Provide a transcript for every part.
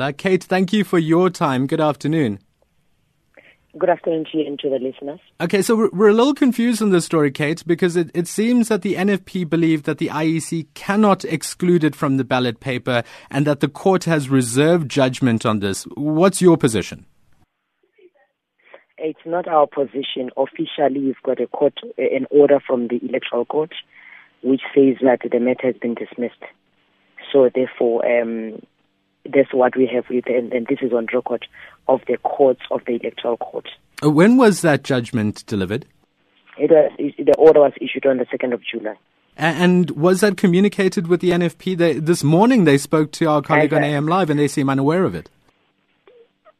Uh, Kate, thank you for your time. Good afternoon. Good afternoon to you and to the listeners. Okay, so we're, we're a little confused on this story, Kate, because it, it seems that the NFP believe that the IEC cannot exclude it from the ballot paper and that the court has reserved judgment on this. What's your position? It's not our position. Officially, we've got a court, an order from the Electoral Court, which says that the matter has been dismissed. So, therefore, um, that's what we have with, and, and this is on record of the courts of the electoral court. Uh, when was that judgment delivered? It was, the order was issued on the 2nd of July. And was that communicated with the NFP? They, this morning they spoke to our colleague on AM Live and they seem unaware of it.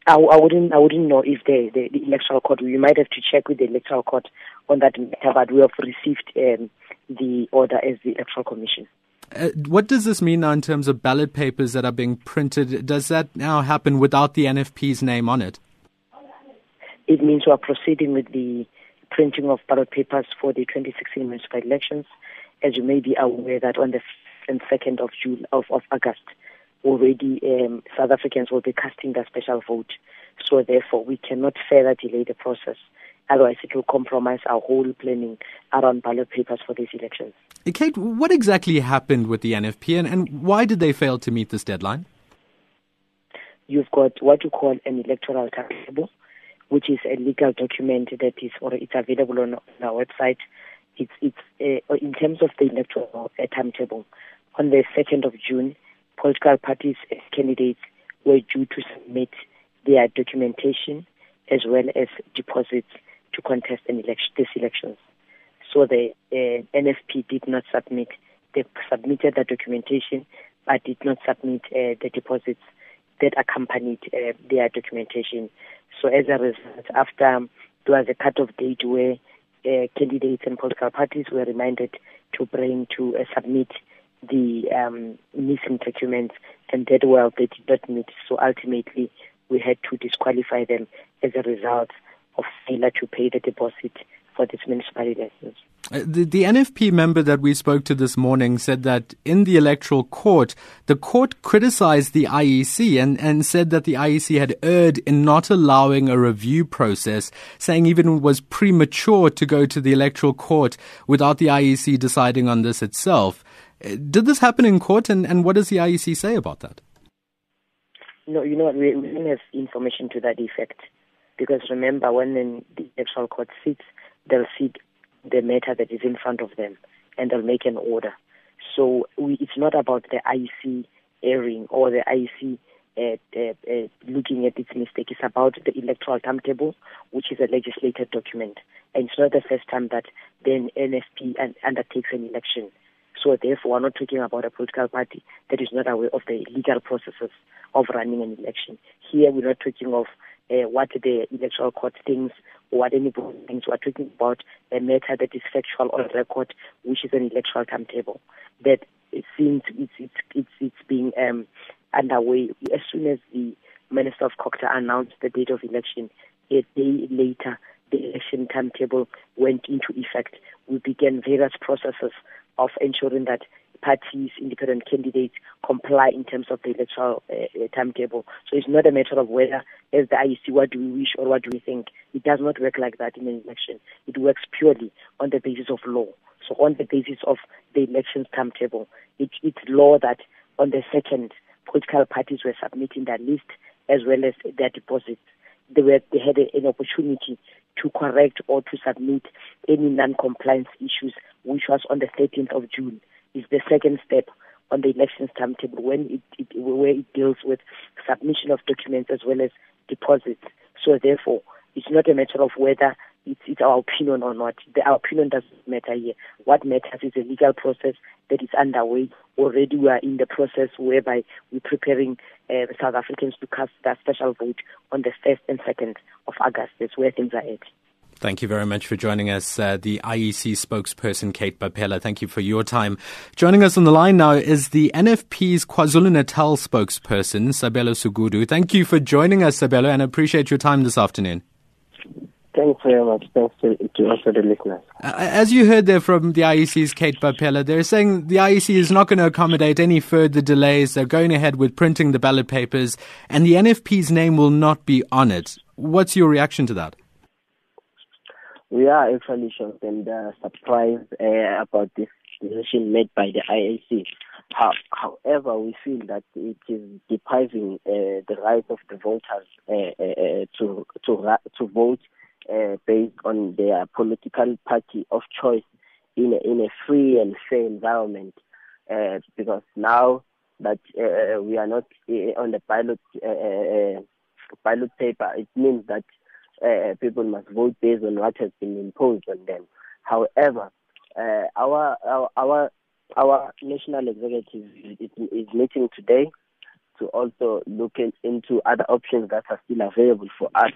I, I, wouldn't I wouldn't know if the, the, the, electoral court, we might have to check with the electoral court on that matter, but we have received um, the order as the electoral commission. Uh, what does this mean now in terms of ballot papers that are being printed? Does that now happen without the NFP's name on it? It means we are proceeding with the printing of ballot papers for the 2016 municipal elections. As you may be aware that on the 2nd of June of, of August, already um, South Africans will be casting their special vote. So therefore, we cannot further delay the process. Otherwise, it will compromise our whole planning around ballot papers for these elections. Kate, what exactly happened with the NFP and, and why did they fail to meet this deadline? You've got what you call an electoral timetable, which is a legal document that is or it's available on, on our website. It's it's uh, in terms of the electoral uh, timetable. On the second of June, political parties as candidates were due to submit their documentation as well as deposits to contest an election, these elections. So the uh, NFP did not submit. They submitted the documentation, but did not submit uh, the deposits that accompanied uh, their documentation. So as a result, after um, there was a cut-off date where uh, candidates and political parties were reminded to bring to uh, submit the um, missing documents, and that well they did not meet. So ultimately, we had to disqualify them as a result of failure to pay the deposit for this municipal elections. Uh, the, the, NFP member that we spoke to this morning said that in the electoral court, the court criticized the IEC and, and said that the IEC had erred in not allowing a review process, saying even it was premature to go to the electoral court without the IEC deciding on this itself. Uh, did this happen in court, and, and what does the IEC say about that? No, you know what? We, we don't have information to that effect. Because remember, when the electoral court sits, they'll see the matter that is in front of them and they'll make an order. So we, it's not about the IEC erring or the IEC uh, uh, uh, looking at its mistake. It's about the electoral timetable, which is a legislated document. And it's not the first time that the NFP undertakes an election. So therefore, we're not talking about a political party that is not aware of the legal processes of running an election. Here, we're not talking of uh, what the electoral court thinks what anybody thinks. We're talking about a matter that is factual on record, which is an electoral timetable. That it seems it's it's it's, it's being um, underway as soon as the Minister of COGTA announced the date of election. A day later, the election timetable went into effect. We began various processes of ensuring that parties, independent candidates comply in terms of the electoral uh, timetable. So it's not a matter of whether, as the IEC, what do we wish or what do we think. It does not work like that in an election. It works purely on the basis of law. So on the basis of the elections timetable, it, it's law that on the second, political parties were submitting their list as well as their deposits. They, were, they had a, an opportunity to correct or to submit any non-compliance issues, which was on the 13th of June is the second step on the elections timetable when it, it, where it deals with submission of documents as well as deposits. So therefore, it's not a matter of whether it's, it's our opinion or not. The, our opinion doesn't matter here. What matters is a legal process that is underway. Already we are in the process whereby we're preparing uh, South Africans to cast their special vote on the 1st and 2nd of August. That's where things are at. Thank you very much for joining us, uh, the IEC spokesperson, Kate Bapela. Thank you for your time. Joining us on the line now is the NFP's KwaZulu Natal spokesperson, Sabelo Sigudu. Thank you for joining us, Sabelo, and I appreciate your time this afternoon. Thanks very much. Thanks to, to also the listeners. Uh, as you heard there from the IEC's Kate Bapela, they're saying the IEC is not going to accommodate any further delays. They're going ahead with printing the ballot papers, and the NFP's name will not be on it. What's your reaction to that? We are actually shocked and uh, surprised uh, about this decision made by the IEC. How, however, we feel that it is depriving uh, the right of the voters uh, uh, uh, to to to vote based on their political party of choice in a, in a free and fair environment. Because now that we are not on the pilot pilot paper, it means that Uh, people must vote based on what has been imposed on them. However, uh, our, our our our national executive is, is meeting today to also look in, into other options that are still available for us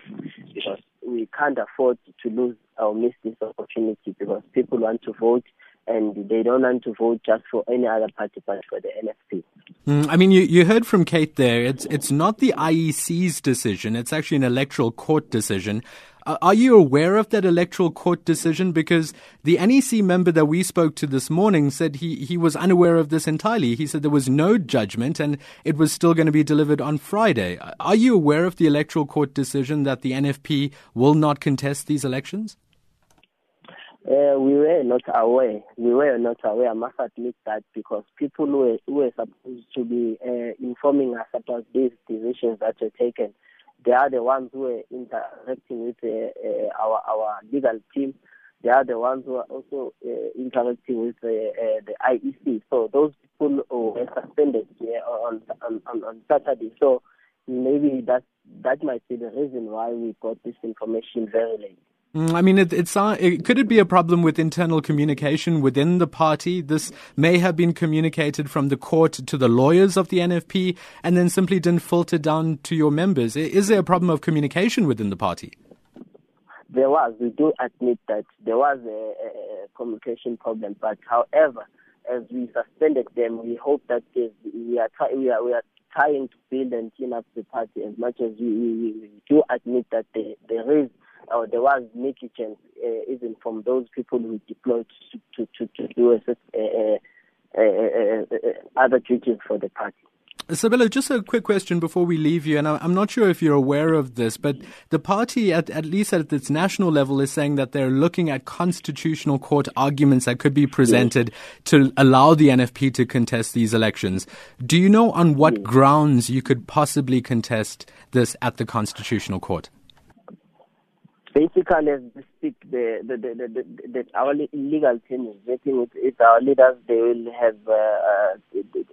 because we can't afford to lose or miss this opportunity because people want to vote and they don't want to vote just for any other party but for the NFP. Mm, I mean, you, you heard from Kate there. It's it's not the IEC's decision. It's actually an electoral court decision. Are you aware of that electoral court decision? Because the NEC member that we spoke to this morning said he, he was unaware of this entirely. He said there was no judgment and it was still going to be delivered on Friday. Are you aware of the electoral court decision that the NFP will not contest these elections? Uh, we were not aware. We were not aware. I must admit that because people who were, who were supposed to be uh, informing us about these decisions that were taken they are the ones who are interacting with uh, our our legal team. They are the ones who are also interacting with the IEC. So those people were suspended on, on on on Saturday. So maybe that that might be the reason why we got this information very late. Mm, I mean, it, it's uh, it, could it be a problem with internal communication within the party? This may have been communicated from the court to the lawyers of the NFP and then simply didn't filter down to your members. Is there a problem of communication within the party? There was. We do admit that there was a, a communication problem, but however, as we suspended them, we hope that we are, try, we are we are trying to build and clean up the party as much as we, we, we do admit that there, there is or there was negligence uh, even from those people who deployed to to to, to do a, uh, uh, other duties for the party. Sabelo, just a quick question before we leave you, and I'm not sure if you're aware of this, but the party, at, at least at its national level, is saying that they're looking at constitutional court arguments that could be presented yes. to allow the NFP to contest these elections. Do you know on what yes. grounds you could possibly contest this at the constitutional court? Basically, as we speak, the, the, the, the, our legal team is working with, our leaders. They will have uh,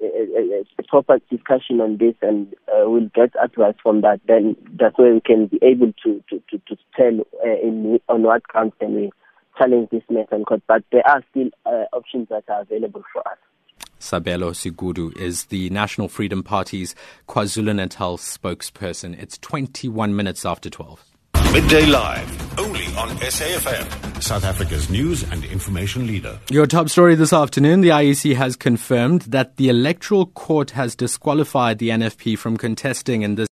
a, a, proper discussion on this, and uh, we'll get advice from that. Then that's where we can be able to to to, to tell uh, in, on what comes can we challenge this in court. But there are still uh, options that are available for us. Sabelo Sigudu is the National Freedom Party's KwaZulu Natal spokesperson. It's 21 minutes after 12. Midday Live, only on SAFM, South Africa's news and information leader. Your top story this afternoon the IEC has confirmed that the Electoral Court has disqualified the NFP from contesting in this.